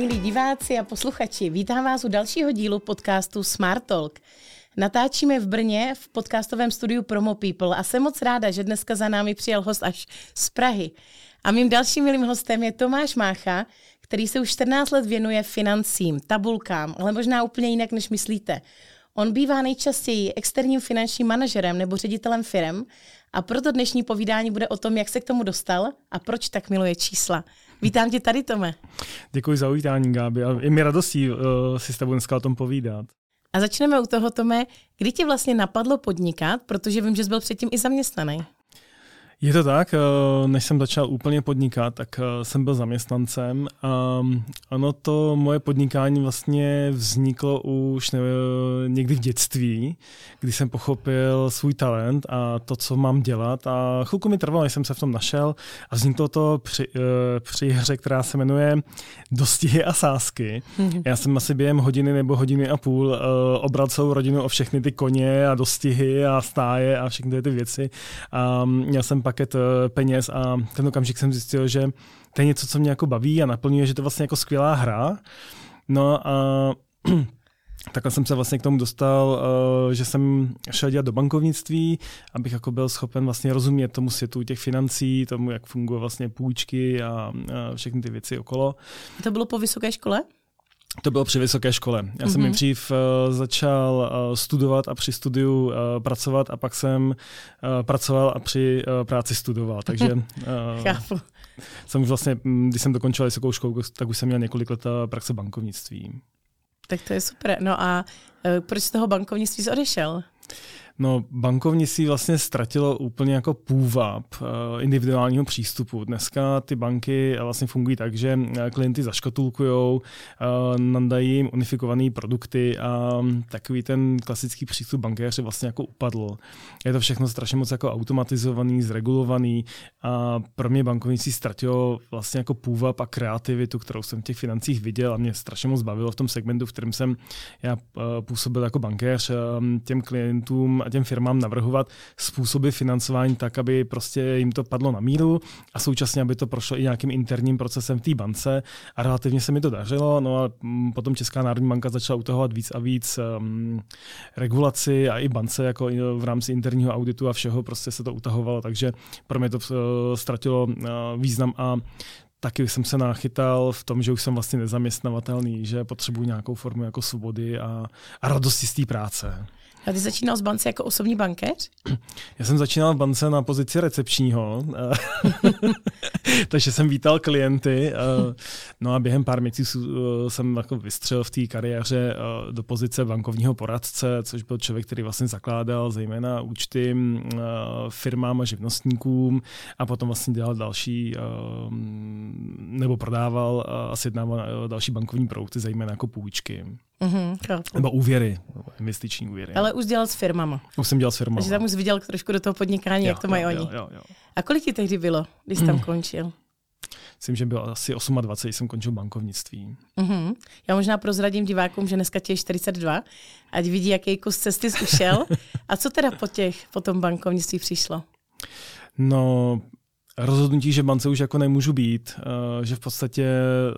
Milí diváci a posluchači, vítám vás u dalšího dílu podcastu Smart Talk. Natáčíme v Brně v podcastovém studiu Promo People a jsem moc ráda, že dneska za námi přijel host až z Prahy. A mým dalším milým hostem je Tomáš Mácha, který se už 14 let věnuje financím, tabulkám, ale možná úplně jinak, než myslíte. On bývá nejčastěji externím finančním manažerem nebo ředitelem firm a proto dnešní povídání bude o tom, jak se k tomu dostal a proč tak miluje čísla. Vítám tě tady, Tome. Děkuji za uvítání, Gáby. A je mi radostí uh, si s tebou dneska o tom povídat. A začneme u toho, Tome. Kdy ti vlastně napadlo podnikat, protože vím, že jsi byl předtím i zaměstnaný? Je to tak, eh, než jsem začal úplně podnikat, tak eh, jsem byl zaměstnancem. A ono to moje podnikání vlastně vzniklo už někdy v dětství, kdy jsem pochopil svůj talent a to, co mám dělat. A chvilku mi trvalo, než jsem se v tom našel a vzniklo to při, eh, při hře, která se jmenuje Dostihy a sásky. Mm-hmm. Já jsem asi během hodiny nebo hodiny a půl obral celou rodinu o všechny ty koně a dostihy a stáje a všechny ty věci. A měl jsem paket eh, peněz a ten okamžik jsem zjistil, že to je něco, co mě jako baví a naplňuje, že to je vlastně jako skvělá hra. No a takhle jsem se vlastně k tomu dostal, eh, že jsem šel dělat do bankovnictví, abych jako byl schopen vlastně rozumět tomu světu těch financí, tomu, jak fungují vlastně půjčky a všechny ty věci okolo. To bylo po vysoké škole? To bylo při vysoké škole. Já jsem mm-hmm. nejdřív uh, začal uh, studovat a při studiu uh, pracovat a pak jsem uh, pracoval a při uh, práci studoval. Takže uh, Chápu. jsem už vlastně, mm, když jsem dokončil vysokou školu, tak už jsem měl několik let praxe bankovnictví. Tak to je super. No a uh, proč z toho bankovnictví jsi odešel? No, bankovnictví vlastně ztratilo úplně jako půvab uh, individuálního přístupu. Dneska ty banky vlastně fungují tak, že eh, klienty zaškatulkujou, uh, nandají jim unifikované produkty a takový ten klasický přístup bankéře vlastně jako upadl. Je to všechno strašně moc jako automatizovaný, zregulovaný a pro mě bankovnictví ztratilo vlastně jako půvab a kreativitu, kterou jsem v těch financích viděl a mě strašně moc bavilo v tom segmentu, v kterém jsem já působil jako bankéř těm klientům těm firmám navrhovat způsoby financování tak, aby prostě jim to padlo na míru a současně, aby to prošlo i nějakým interním procesem v té bance a relativně se mi to dařilo. No a mm, potom Česká národní banka začala utahovat víc a víc um, regulaci a i bance jako v rámci interního auditu a všeho prostě se to utahovalo, takže pro mě to uh, ztratilo uh, význam a taky jsem se nachytal v tom, že už jsem vlastně nezaměstnavatelný, že potřebuji nějakou formu jako svobody a, a radosti z té práce. A ty začínal z bance jako osobní bankéř? Já jsem začínal v bance na pozici recepčního, takže jsem vítal klienty. No a během pár měsíců eh, jsem jako vystřelil v té kariéře eh, do pozice bankovního poradce, což byl člověk, který vlastně zakládal zejména účty eh, firmám a živnostníkům a potom vlastně dělal další nebo prodával a sjednával další bankovní produkty, zejména jako půjčky. Mm-hmm, Nebo úvěry, investiční úvěry. Ale už dělal s firmama. Už jsem dělal s firmama. Takže tam už viděl trošku do toho podnikání, jo, jak to mají jo, oni. Jo, jo. A kolik ti tehdy bylo, když jsi tam mm. končil? Myslím, že bylo asi 28, když jsem končil bankovnictví. Mm-hmm. Já možná prozradím divákům, že dneska tě je 42, ať vidí, jaký kus cesty jsi ušel. A co teda po, těch, po tom bankovnictví přišlo? No, rozhodnutí, že bance už jako nemůžu být, eh, že v podstatě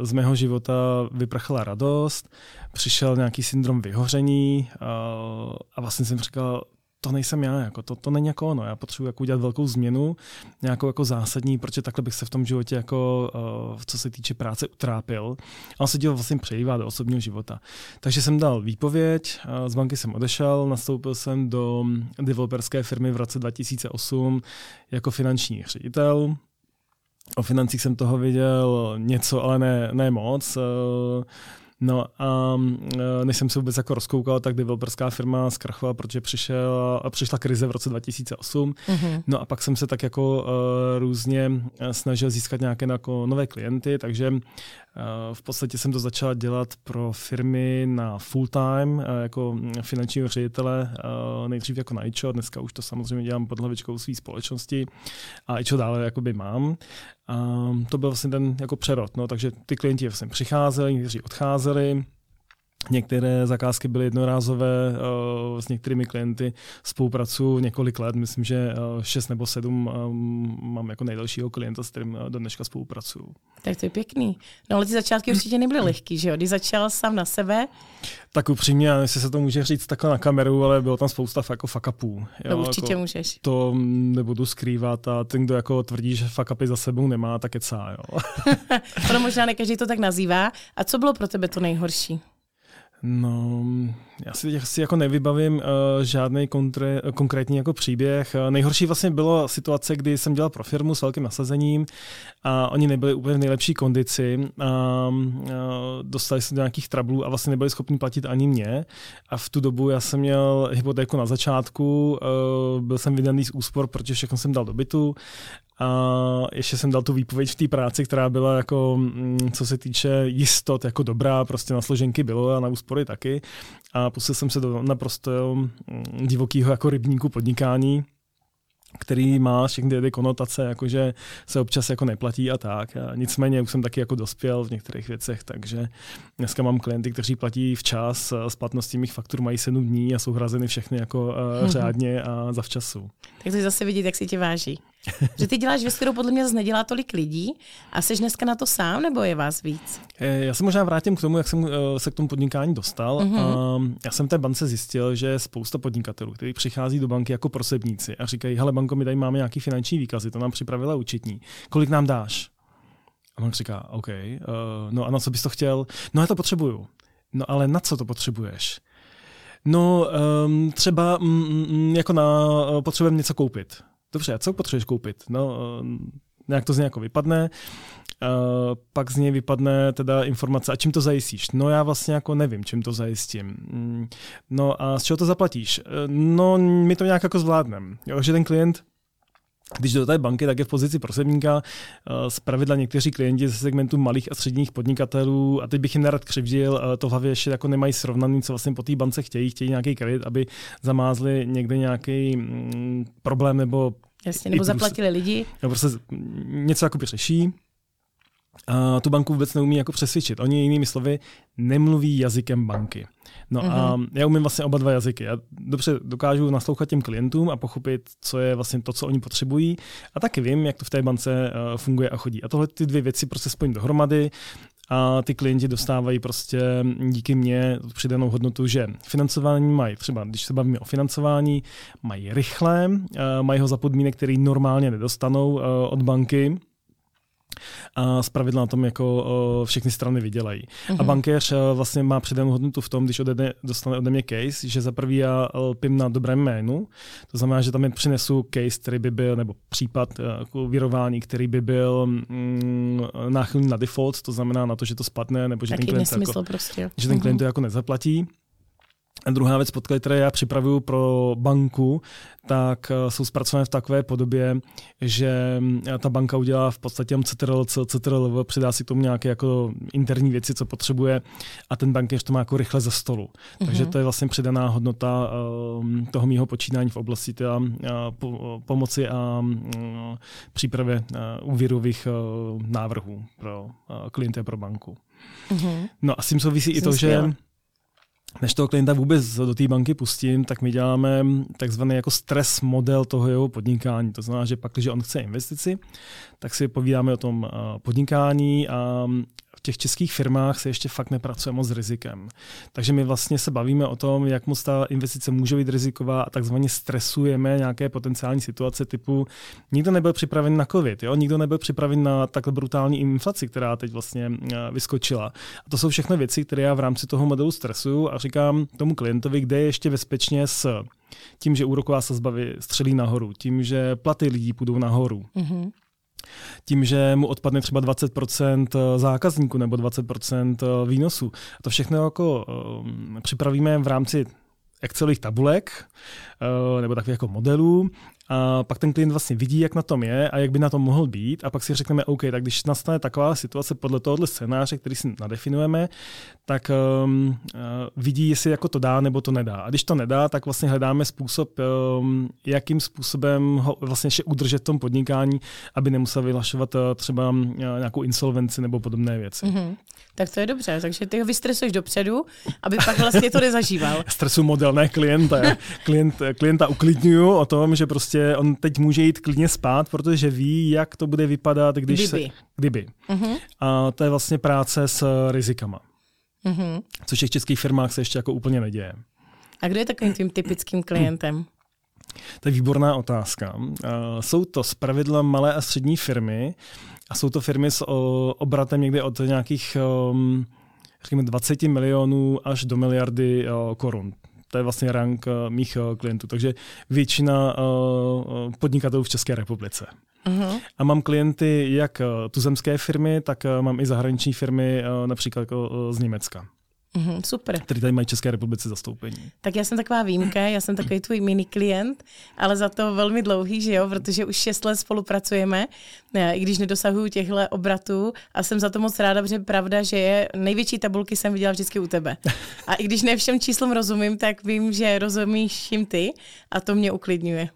z mého života vyprchala radost, přišel nějaký syndrom vyhoření eh, a vlastně jsem říkal, to nejsem já, jako to, to není jako ono. Já potřebuji jako udělat velkou změnu, nějakou jako zásadní, protože takhle bych se v tom životě jako, uh, co se týče práce, utrápil. A on se díval vlastně přejívá do osobního života. Takže jsem dal výpověď, uh, z banky jsem odešel, nastoupil jsem do developerské firmy v roce 2008 jako finanční ředitel. O financích jsem toho viděl něco, ale ne, ne moc. Uh, No a e, než jsem se vůbec jako rozkoukal, tak developerská firma zkrachovala, protože přišel, přišla krize v roce 2008. Mm-hmm. No a pak jsem se tak jako uh, různě e, snažil získat nějaké jako nové klienty, takže uh, v podstatě jsem to začal dělat pro firmy na full time, uh, jako finančního ředitele, uh, nejdřív jako na IČO, dneska už to samozřejmě dělám pod hlavičkou své společnosti a IČO dále jakoby mám. A to byl vlastně ten jako přerod, no, takže ty klienti vlastně přicházeli, někteří odcházeli, Některé zakázky byly jednorázové, s některými klienty spolupracuju několik let, myslím, že šest nebo sedm mám jako nejdelšího klienta, s kterým do dneška spolupracuju. Tak to je pěkný. No ale ty začátky určitě nebyly lehký, že jo? Když začal sám na sebe. Tak upřímně, jestli se to může říct takhle na kameru, ale bylo tam spousta jako fuck upů. No určitě jako můžeš. To nebudu skrývat a ten, kdo jako tvrdí, že fuck upy za sebou nemá, tak je cá, jo. ono možná ne každý to tak nazývá. A co bylo pro tebe to nejhorší? No, já si teď asi jako nevybavím uh, žádný kontre, konkrétní jako příběh. Uh, nejhorší vlastně byla situace, kdy jsem dělal pro firmu s velkým nasazením a oni nebyli úplně v nejlepší kondici a uh, dostali se do nějakých trablů a vlastně nebyli schopni platit ani mě. A v tu dobu já jsem měl hypotéku na začátku, uh, byl jsem vydaný z úspor, protože všechno jsem dal do bytu a ještě jsem dal tu výpověď v té práci, která byla jako, mm, co se týče jistot, jako dobrá, prostě na složenky bylo a na úspory taky. A pustil jsem se do naprosto mm, divokého jako rybníku podnikání, který má všechny ty konotace, jakože se občas jako neplatí a tak. A nicméně už jsem taky jako dospěl v některých věcech, takže dneska mám klienty, kteří platí včas, s platností mých faktur mají 7 dní a jsou hrazeny všechny jako mm-hmm. řádně a zavčasu. Tak to zase vidět, jak si tě váží. že ty děláš věc, kterou podle mě zase nedělá tolik lidí a jsi dneska na to sám, nebo je vás víc? Eh, já se možná vrátím k tomu, jak jsem eh, se k tomu podnikání dostal. Mm-hmm. Já jsem v té bance zjistil, že je spousta podnikatelů, kteří přichází do banky jako prosebníci a říkají, hele banko, my tady máme nějaký finanční výkazy, to nám připravila účetní. Kolik nám dáš? A on říká, OK, uh, no a na co bys to chtěl? No já to potřebuju. No ale na co to potřebuješ? No um, třeba um, jako na, uh, potřebujeme něco koupit. Dobře, a co potřebuješ koupit? No, nějak to z něj jako vypadne, Uh, pak z něj vypadne teda informace, a čím to zajistíš? No já vlastně jako nevím, čím to zajistím. Mm, no a z čeho to zaplatíš? Uh, no my to nějak jako zvládneme. Takže ten klient když do té banky, tak je v pozici prosebníka. Z pravidla někteří klienti ze segmentu malých a středních podnikatelů, a teď bych jim nerad křivdil, to v hlavě ještě jako nemají srovnaný, co vlastně po té bance chtějí. Chtějí nějaký kredit, aby zamázli někde nějaký mm, problém nebo Jasně, nebo zaplatili lidi. Nebo prostě něco jako řeší a tu banku vůbec neumí jako přesvědčit. Oni jinými slovy nemluví jazykem banky. No mm-hmm. a mhm. já umím vlastně oba dva jazyky. Já dobře dokážu naslouchat těm klientům a pochopit, co je vlastně to, co oni potřebují. A taky vím, jak to v té bance uh, funguje a chodí. A tohle ty dvě věci prostě spojím dohromady a ty klienti dostávají prostě díky mně přidanou hodnotu, že financování mají, třeba když se bavíme o financování, mají rychle, uh, mají ho za podmínek, který normálně nedostanou uh, od banky, a zpravidla na tom jako všechny strany vydělají. Mm-hmm. A mhm. bankéř vlastně má přidanou hodnotu v tom, když ode, dostane ode mě case, že za prvý já lpím na dobrém jménu, to znamená, že tam je přinesu case, který by byl, nebo případ jako věrování, který by byl mm, náchylný na default, to znamená na to, že to spadne, nebo že Taky ten klient, jako, prostě. že ten klient mm-hmm. to jako nezaplatí. A druhá věc, podklady, které já připravuju pro banku, tak eh, jsou zpracované v takové podobě, že eh, ta banka udělá v podstatě CTRL, CTRL, přidá si k tomu nějaké jako interní věci, co potřebuje a ten bankéř to má jako rychle ze stolu. Mm-hmm. Takže to je vlastně přidaná hodnota uh, toho mýho počínání v oblasti teda, po, pomoci a uh, přípravě úvěrových návrhů pro klienty a pro banku. Mm-hmm. No a s tím souvisí Jsem i to, skvěle. že než toho klienta vůbec do té banky pustím, tak my děláme takzvaný jako stres model toho jeho podnikání. To znamená, že pak, když on chce investici, tak si povídáme o tom eh, podnikání a v těch českých firmách se ještě fakt nepracuje moc s rizikem. Takže my vlastně se bavíme o tom, jak moc ta investice může být riziková a takzvaně stresujeme nějaké potenciální situace typu nikdo nebyl připraven na covid, jo? nikdo nebyl připraven na takhle brutální inflaci, která teď vlastně eh, vyskočila. A to jsou všechno věci, které já v rámci toho modelu stresuju a říkám tomu klientovi, kde je ještě bezpečně s tím, že úroková sazba střelí nahoru, tím, že platy lidí půjdou nahoru. Mm-hmm tím, že mu odpadne třeba 20% zákazníků nebo 20% výnosů. To všechno jako připravíme v rámci Excelových tabulek nebo takových jako modelů A pak ten klient vlastně vidí, jak na tom je a jak by na tom mohl být. A pak si řekneme, OK, tak když nastane taková situace podle tohohle scénáře, který si nadefinujeme, tak um, uh, vidí, jestli jako to dá nebo to nedá. A když to nedá, tak vlastně hledáme způsob, um, jakým způsobem ho vlastně ještě udržet v tom podnikání, aby nemusel vyhlašovat uh, třeba uh, nějakou insolvenci nebo podobné věci. Mm-hmm. Tak to je dobře, takže ty ho vystresuješ dopředu, aby pak vlastně to nezažíval. Stresu model, ne klienta. Klient, klienta uklidňuju o tom, že prostě on teď může jít klidně spát, protože ví, jak to bude vypadat, když kdyby. se... Kdyby. Uh-huh. A to je vlastně práce s rizikama. Uh-huh. Což v českých firmách se ještě jako úplně neděje. A kdo je takovým tím typickým klientem? To je výborná otázka. Jsou to zpravidla malé a střední firmy a jsou to firmy s obratem někde od nějakých um, řekněme 20 milionů až do miliardy korun. To je vlastně rank uh, mých uh, klientů. Takže většina uh, podnikatelů v České republice. Uh-huh. A mám klienty jak tuzemské firmy, tak mám i zahraniční firmy, například jako z Německa. Mm-hmm, super. Který tady mají České republice zastoupení. Tak já jsem taková výjimka, já jsem takový tvůj mini klient, ale za to velmi dlouhý, že jo, protože už šest let spolupracujeme, ne, i když nedosahuju těchto obratů a jsem za to moc ráda, protože pravda, že je největší tabulky jsem viděla vždycky u tebe. A i když ne všem číslům rozumím, tak vím, že rozumíš jim ty a to mě uklidňuje.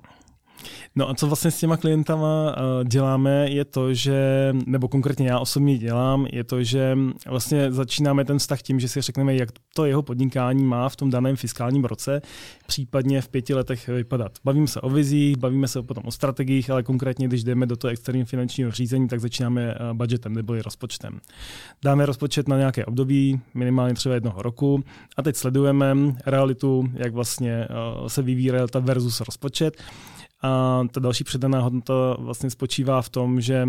No a co vlastně s těma klientama eh, děláme, je to, že, nebo konkrétně já osobně dělám, je to, že vlastně začínáme ten vztah tím, že si řekneme, jak to jeho podnikání má v tom daném fiskálním roce, případně v pěti letech vypadat. Bavíme se o vizích, bavíme se potom o strategiích, ale konkrétně, když jdeme do toho externího finančního řízení, tak začínáme eh, budgetem nebo rozpočtem. Dáme rozpočet na nějaké období, minimálně třeba jednoho roku, a teď sledujeme realitu, jak vlastně eh, se vyvíjí realita versus rozpočet a ta další předaná hodnota vlastně spočívá v tom, že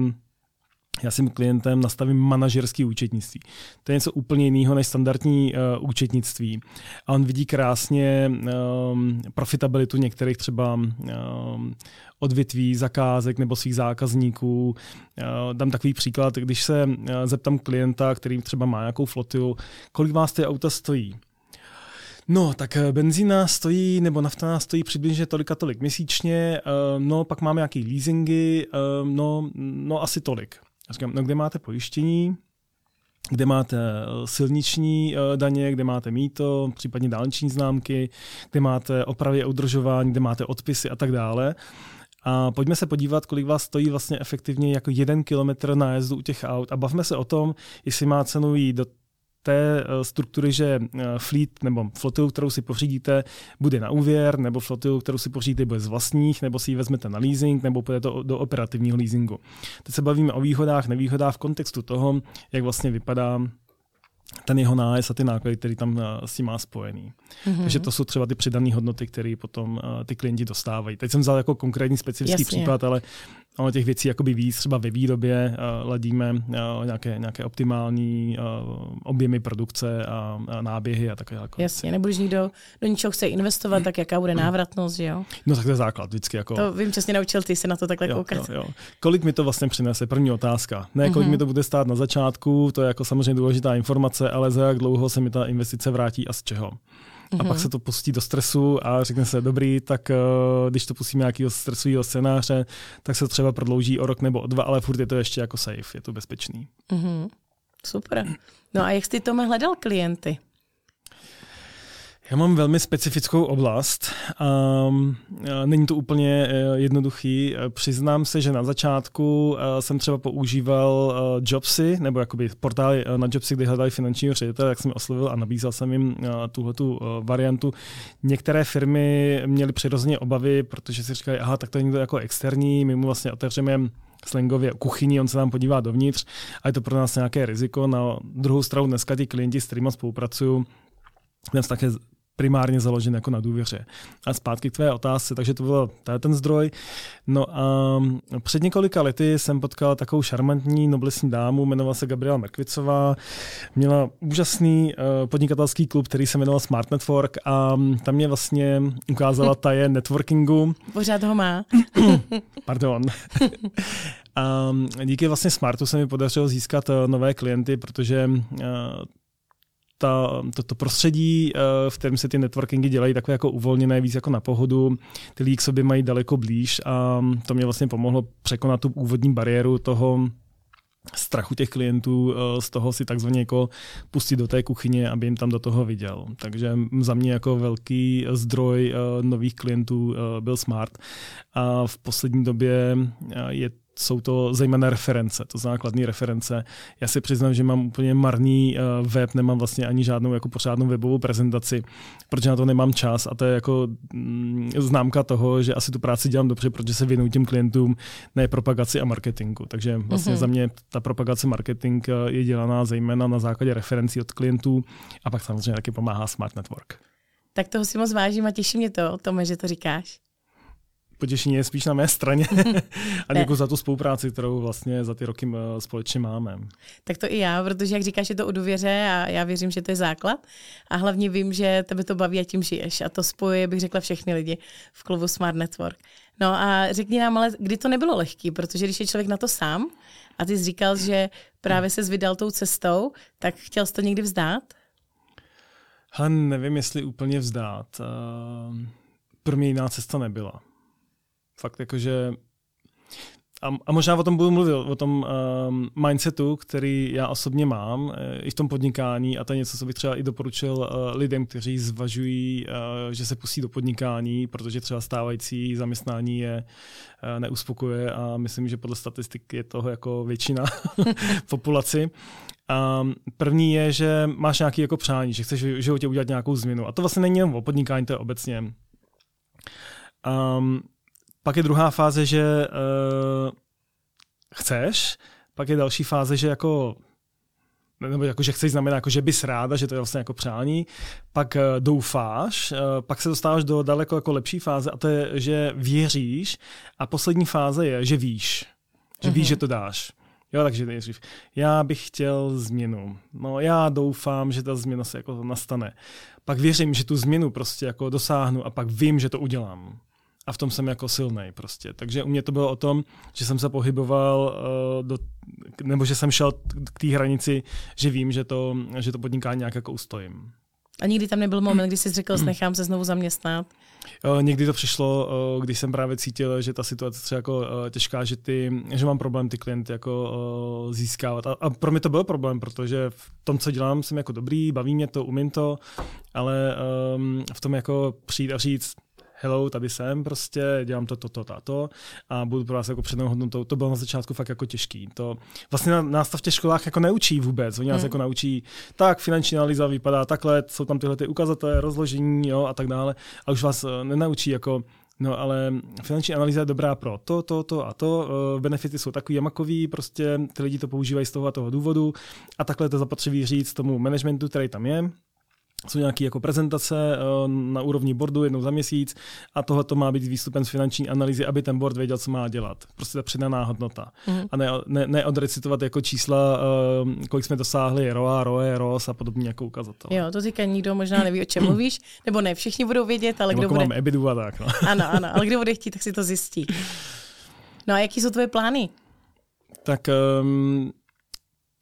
já si klientem nastavím manažerský účetnictví. To je něco úplně jiného než standardní uh, účetnictví. A on vidí krásně um, profitabilitu některých třeba um, odvětví, zakázek nebo svých zákazníků. Uh, dám takový příklad, když se uh, zeptám klienta, který třeba má nějakou flotilu, kolik vás ty auta stojí? No, tak eh, benzína stojí, nebo nafta stojí přibližně tolik a tolik měsíčně, uh, no, pak máme nějaký leasingy, uh, no, no, asi tolik. Já říkám, no, kde máte pojištění, kde máte silniční daně, kde máte míto, případně dálniční známky, kde máte opravy a udržování, kde máte odpisy a tak dále. A pojďme se podívat, kolik vás stojí vlastně efektivně jako jeden kilometr nájezdu u těch aut a bavme se o tom, jestli má cenu jít do té eh, struktury, že eh, fleet nebo flotilu, kterou si pořídíte, bude na úvěr, nebo flotilu, kterou si pořídíte, bude z vlastních, nebo si ji vezmete na leasing, nebo půjde to do operativního leasingu. Teď se bavíme o výhodách, nevýhodách v kontextu toho, jak vlastně vypadá ten jeho nájezd a ty náklady, které tam eh, s tím má spojený. Mm-hmm. Takže to jsou třeba ty přidané hodnoty, které potom ty klienti dostávají. Teď jsem vzal jako konkrétní specifický Jasně. případ, ale ono těch věcí jakoby víc, třeba ve výrobě uh, ladíme uh, nějaké, nějaké optimální uh, objemy produkce a, a náběhy a takové jako Jasně, nebudeš nikdo do ničeho chce investovat, tak jaká bude návratnost, že jo? No tak to je základ vždycky. Jako... To vím, přesně naučil ty se na to takhle jo, koukat. Jo, jo. Kolik mi to vlastně přinese? První otázka. Ne, kolik mm-hmm. mi to bude stát na začátku, to je jako samozřejmě důležitá informace, ale za jak dlouho se mi ta investice vrátí a z čeho. A pak mhm. se to pustí do stresu a řekne se, dobrý, tak uh, když to pustíme nějakého stresového scénáře, tak se třeba prodlouží o rok nebo o dva, ale furt je to ještě jako safe, je to bezpečný. Mm-hmm. Super. No a jak jsi Tome hledal klienty? Já mám velmi specifickou oblast a není to úplně e, jednoduchý. Přiznám se, že na začátku e, jsem třeba používal Jobsy, nebo jakoby portály na Jobsy, kde hledali finančního ředitele, tak jsem oslovil a nabízel jsem jim tuhletu variantu. Některé firmy měly přirozeně obavy, protože si říkali, aha, tak to je někdo jako externí, my mu vlastně otevřeme slangově kuchyni, on se nám podívá dovnitř a je to pro nás nějaké riziko. Na druhou stranu dneska ti klienti, s kterými spolupracuju, vztah je primárně založen jako na důvěře. A zpátky k tvé otázce, takže to byl ten zdroj. No a před několika lety jsem potkal takovou šarmantní noblesní dámu, jmenovala se Gabriela Merkvicová, měla úžasný uh, podnikatelský klub, který se jmenoval Smart Network a tam mě vlastně ukázala taje networkingu. Pořád ho má. Pardon. a díky vlastně Smartu se mi podařilo získat uh, nové klienty, protože uh, ta, to, to prostředí, v kterém se ty networkingy dělají takové jako uvolněné, víc jako na pohodu, ty lidi k sobě mají daleko blíž a to mě vlastně pomohlo překonat tu úvodní bariéru toho, strachu těch klientů eh, z toho si takzvaně jako pustit do té kuchyně, aby jim tam do toho viděl. Takže za mě jako velký zdroj eh, nových klientů eh, byl Smart. A v poslední době je jsou to zejména reference, to základní reference. Já si přiznám, že mám úplně marný uh, web, nemám vlastně ani žádnou jako pořádnou webovou prezentaci, protože na to nemám čas a to je jako mm, známka toho, že asi tu práci dělám dobře, protože se věnuju těm klientům, ne propagaci a marketingu. Takže vlastně mm-hmm. za mě ta propagace marketing eh, je dělaná zejména na základě referencí od klientů a pak samozřejmě taky pomáhá Smart Network. Tak toho si moc vážím a těší mě to, Tome, že to říkáš potěšení je spíš na mé straně a děkuji za tu spolupráci, kterou vlastně za ty roky eh, společně máme. Tak to i já, protože jak říkáš, je to o důvěře a já věřím, že to je základ a hlavně vím, že tebe to baví a tím žiješ a to spojuje, bych řekla, všechny lidi v klubu Smart Network. No a řekni nám, ale kdy to nebylo lehký, protože když je člověk na to sám a ty jsi říkal, že právě se vydal tou cestou, tak chtěl jsi to někdy vzdát? Ha, nevím, jestli úplně vzdát. Uh, pro mě jiná cesta nebyla. Fakt jakože a, a možná o tom budu mluvit, o tom um, mindsetu, který já osobně mám uh, i v tom podnikání a to je něco, co bych třeba i doporučil uh, lidem, kteří zvažují, uh, že se pustí do podnikání, protože třeba stávající zaměstnání je uh, neuspokuje a myslím, že podle statistik je toho jako většina populaci. Um, první je, že máš nějaký jako přání, že chceš v životě udělat nějakou změnu. A to vlastně není jenom o podnikání, to je obecně. Um, pak je druhá fáze, že uh, chceš, pak je další fáze, že jako nebo jako, že chceš znamená, jako, že bys ráda, že to je vlastně jako přání, pak uh, doufáš, uh, pak se dostáváš do daleko jako lepší fáze a to je, že věříš a poslední fáze je, že víš, že uh-huh. víš, mhm. že to dáš. Jo, takže nejdřív. Já bych chtěl změnu. No já doufám, že ta změna se jako nastane. Pak věřím, že tu změnu prostě jako dosáhnu a pak vím, že to udělám a v tom jsem jako silný prostě. Takže u mě to bylo o tom, že jsem se pohyboval uh, do, nebo že jsem šel k té hranici, že vím, že to, že to podnikání nějak jako ustojím. A nikdy tam nebyl moment, kdy jsi řekl, nechám se znovu zaměstnat? Uh, někdy to přišlo, uh, když jsem právě cítil, že ta situace třeba jako uh, těžká, že, ty, že mám problém ty klienty jako získávat. A, a pro mě to byl problém, protože v tom, co dělám, jsem jako dobrý, baví mě to, umím to, ale um, v tom jako přijít a říct, hello, tady jsem prostě, dělám to, to, to, to, to a budu pro vás jako přednou hodnotou. To bylo na začátku fakt jako těžký. To vlastně nás to v těch školách jako neučí vůbec. Oni nás hmm. jako naučí, tak finanční analýza vypadá takhle, jsou tam tyhle ty ukazatele, rozložení jo, a tak dále. A už vás eh, nenaučí jako No ale finanční analýza je dobrá pro to, to, to a to. Eh, benefity jsou takový jamakový, prostě ty lidi to používají z toho a toho důvodu a takhle to zapotřebí říct tomu managementu, který tam je jsou nějaké jako prezentace eh, na úrovni boardu jednou za měsíc a tohle to má být výstupem z finanční analýzy, aby ten board věděl, co má dělat. Prostě ta přidaná hodnota. Mm. A ne, ne, ne odrecitovat jako čísla, eh, kolik jsme dosáhli, ROA, ROE, ROS a podobně jako ukazatel. Jo, to říká nikdo možná neví, o čem mluvíš, nebo ne, všichni budou vědět, ale nebo kdo jako bude... Mám EBITu a tak. No. Ano, ano, ale kdo bude chtít, tak si to zjistí. No a jaký jsou tvoje plány? Tak um,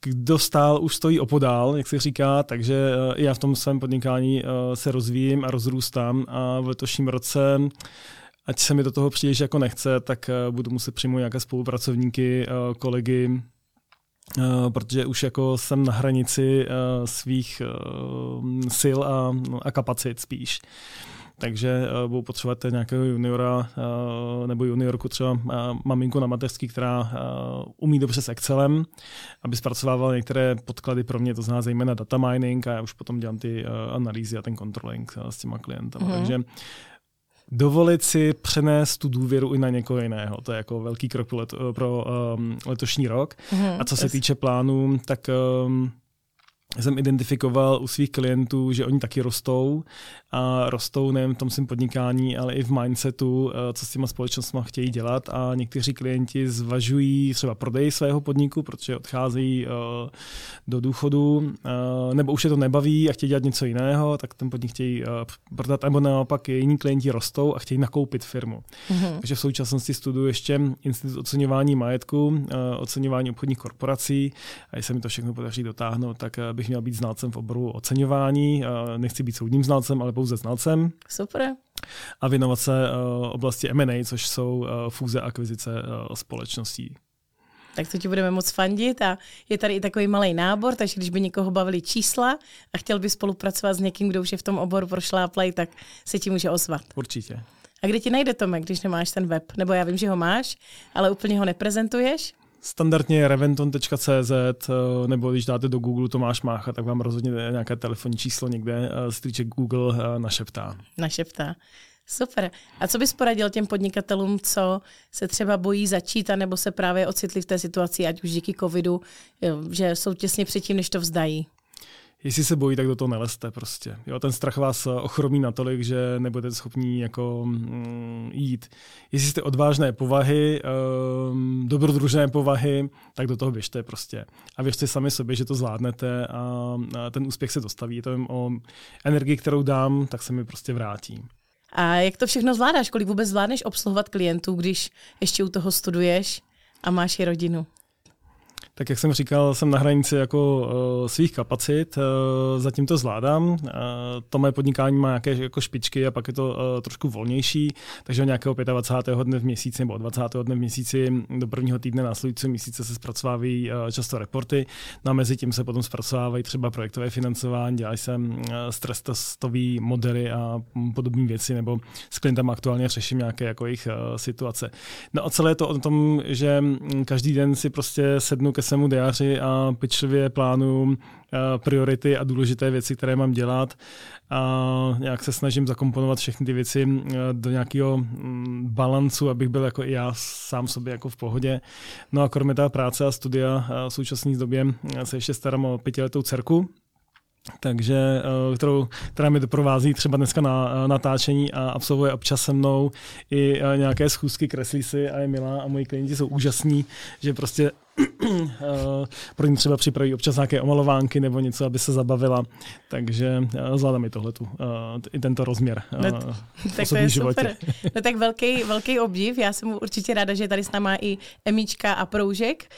kdo stál, už stojí opodál, jak se říká, takže eh, já v tom svém podnikání eh, se rozvíjím a rozrůstám a v letošním roce ať se mi do toho příliš jako nechce, tak eh, budu muset přijmout nějaké spolupracovníky, kolegy, protože už jako jsem na hranici svých sil a, a kapacit spíš takže uh, budou potřebovat nějakého juniora uh, nebo juniorku třeba uh, maminku na mateřský, která uh, umí dobře s Excelem, aby zpracovávala některé podklady pro mě, to znamená zejména data mining a já už potom dělám ty uh, analýzy a ten controlling uh, s těma klienty. Mm-hmm. Takže dovolit si přenést tu důvěru i na někoho jiného. To je jako velký krok pro, let, pro um, letošní rok. Mm-hmm. A co se týče plánů, tak um, jsem identifikoval u svých klientů, že oni taky rostou a rostou nejen v tom svém podnikání, ale i v mindsetu, eh, co s těma společnostmi chtějí dělat a někteří klienti zvažují třeba prodej svého podniku, protože odcházejí eh, do důchodu, eh, nebo už je to nebaví a chtějí dělat něco jiného, tak ten podnik chtějí prodat, nebo naopak jiní klienti rostou a chtějí nakoupit firmu. Mm-hmm. Takže v současnosti studuji ještě institut oceňování majetku, oceňování obchodních korporací a jestli mi to všechno podaří dotáhnout, tak bych bych měl být znalcem v oboru oceňování. Nechci být soudním znalcem, ale pouze znalcem. Super. A věnovat se oblasti M&A, což jsou fúze a akvizice společností tak to ti budeme moc fandit a je tady i takový malý nábor, takže když by někoho bavili čísla a chtěl by spolupracovat s někým, kdo už je v tom oboru prošláplej, tak se ti může ozvat. Určitě. A kde ti najde Tomek, když nemáš ten web? Nebo já vím, že ho máš, ale úplně ho neprezentuješ? Standardně reventon.cz eh, nebo když dáte do Google Tomáš Mácha, tak vám rozhodně nějaké telefonní číslo někde z Google eh, našeptá. Našeptá. Super. A co bys poradil těm podnikatelům, co se třeba bojí začít, anebo se právě ocitli v té situaci, ať už díky covidu, že jsou těsně předtím, než to vzdají? Jestli se bojí, tak do toho neleste prostě. Jo, ten strach vás ochromí natolik, že nebudete schopní jako mm, jít. Jestli jste odvážné povahy, um, dobrodružné povahy, tak do toho běžte prostě. A věřte sami sobě, že to zvládnete a, a ten úspěch se dostaví. To je o energii, kterou dám, tak se mi prostě vrátí. A jak to všechno zvládáš? Kolik vůbec zvládneš obsluhovat klientů, když ještě u toho studuješ a máš i rodinu? Tak jak jsem říkal, jsem na hranici jako uh, svých kapacit, uh, zatím to zvládám. Uh, to moje podnikání má nějaké jako špičky a pak je to uh, trošku volnější, takže nějakého 25. dne v měsíci nebo 20. dne v měsíci do prvního týdne následujícího měsíce se zpracovávají uh, často reporty, no a mezi tím se potom zpracovávají třeba projektové financování, dělají se uh, stres testový modely a podobné věci, nebo s klientem aktuálně řeším nějaké jako jejich uh, situace. No a celé je to o tom, že každý den si prostě sednu ke svému diáři a pečlivě plánuju eh, priority a důležité věci, které mám dělat a nějak se snažím zakomponovat všechny ty věci eh, do nějakého mm, balancu, abych byl jako i já sám sobě jako v pohodě. No a kromě té práce a studia v současné době eh, se ještě starám o pětiletou dcerku, takže, kterou, která mi doprovází třeba dneska na natáčení a absolvuje občas se mnou i nějaké schůzky, kreslí si a je milá a moji klienti jsou úžasní, že prostě Eh, pro ní třeba připraví občas nějaké omalovánky nebo něco, aby se zabavila. Takže eh, zvládám i tohletu, eh, i tento rozměr no, tak to je životě. super. No tak velký, velký obdiv. Já jsem určitě ráda, že tady s náma i Emička a Proužek,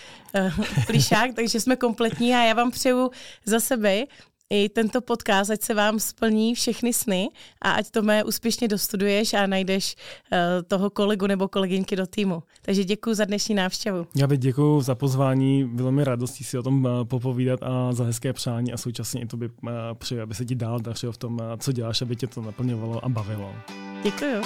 plišák, takže jsme kompletní a já vám přeju za sebe, i tento podcast, ať se vám splní všechny sny a ať to mé úspěšně dostuduješ a najdeš uh, toho kolegu nebo kolegyňky do týmu. Takže děkuji za dnešní návštěvu. Já bych děkuji za pozvání, bylo mi radostí si o tom uh, popovídat a za hezké přání a současně i to by uh, přeji, aby se ti dál dařilo v tom, co děláš, aby tě to naplňovalo a bavilo. Děkuji.